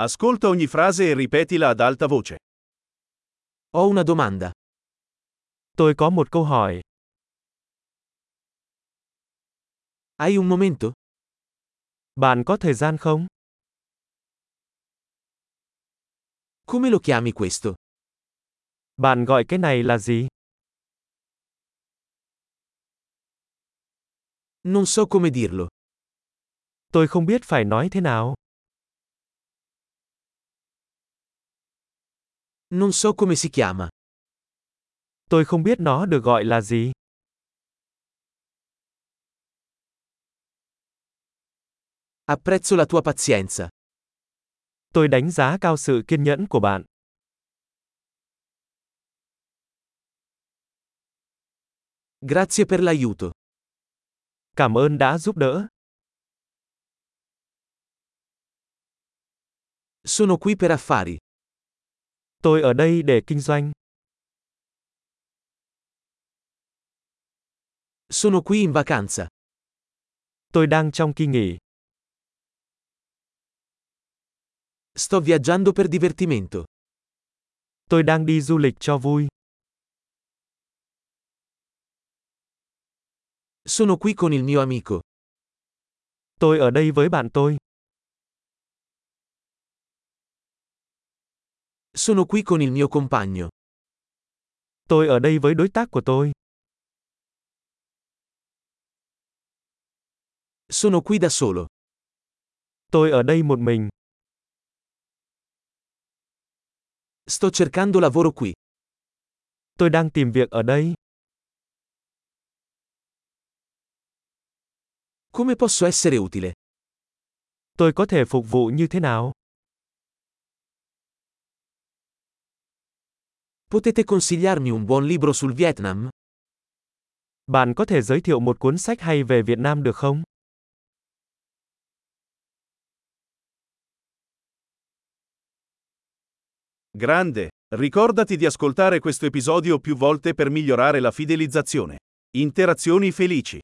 Ascolta ogni frase e ripetila ad alta voce. Ho una domanda. Tôi có một câu hỏi. Hai un momento? Bạn có thời gian không? Come lo chiami questo? Bạn gọi cái này là gì? Non so come dirlo. Tôi không biết phải nói thế nào. Non so come si chiama. Tôi không biết nó được gọi là gì. Apprezzo la tua pazienza. Tôi đánh giá cao sự kiên nhẫn của bạn. Grazie per l'aiuto. Cảm ơn đã giúp đỡ. Sono qui per affari. Tôi ở đây để kinh doanh. Sono qui in vacanza. Tôi đang trong kỳ nghỉ. Sto viaggiando per divertimento. Tôi đang đi du lịch cho vui. Sono qui con il mio amico. Tôi ở đây với bạn tôi. Sono qui con il mio compagno. Tôi ở đây với đối tác của tôi. Sono qui da solo. Tôi ở đây một mình. Sto cercando lavoro qui. Tôi đang tìm việc ở đây. Come posso essere utile? Tôi có thể phục vụ như thế nào? Potete consigliarmi un buon libro sul Vietnam? Bạn có thể giới thiệu một cuốn sách hay về Việt Nam được không? Grande! Ricordati di ascoltare questo episodio più volte per migliorare la fidelizzazione. Interazioni felici.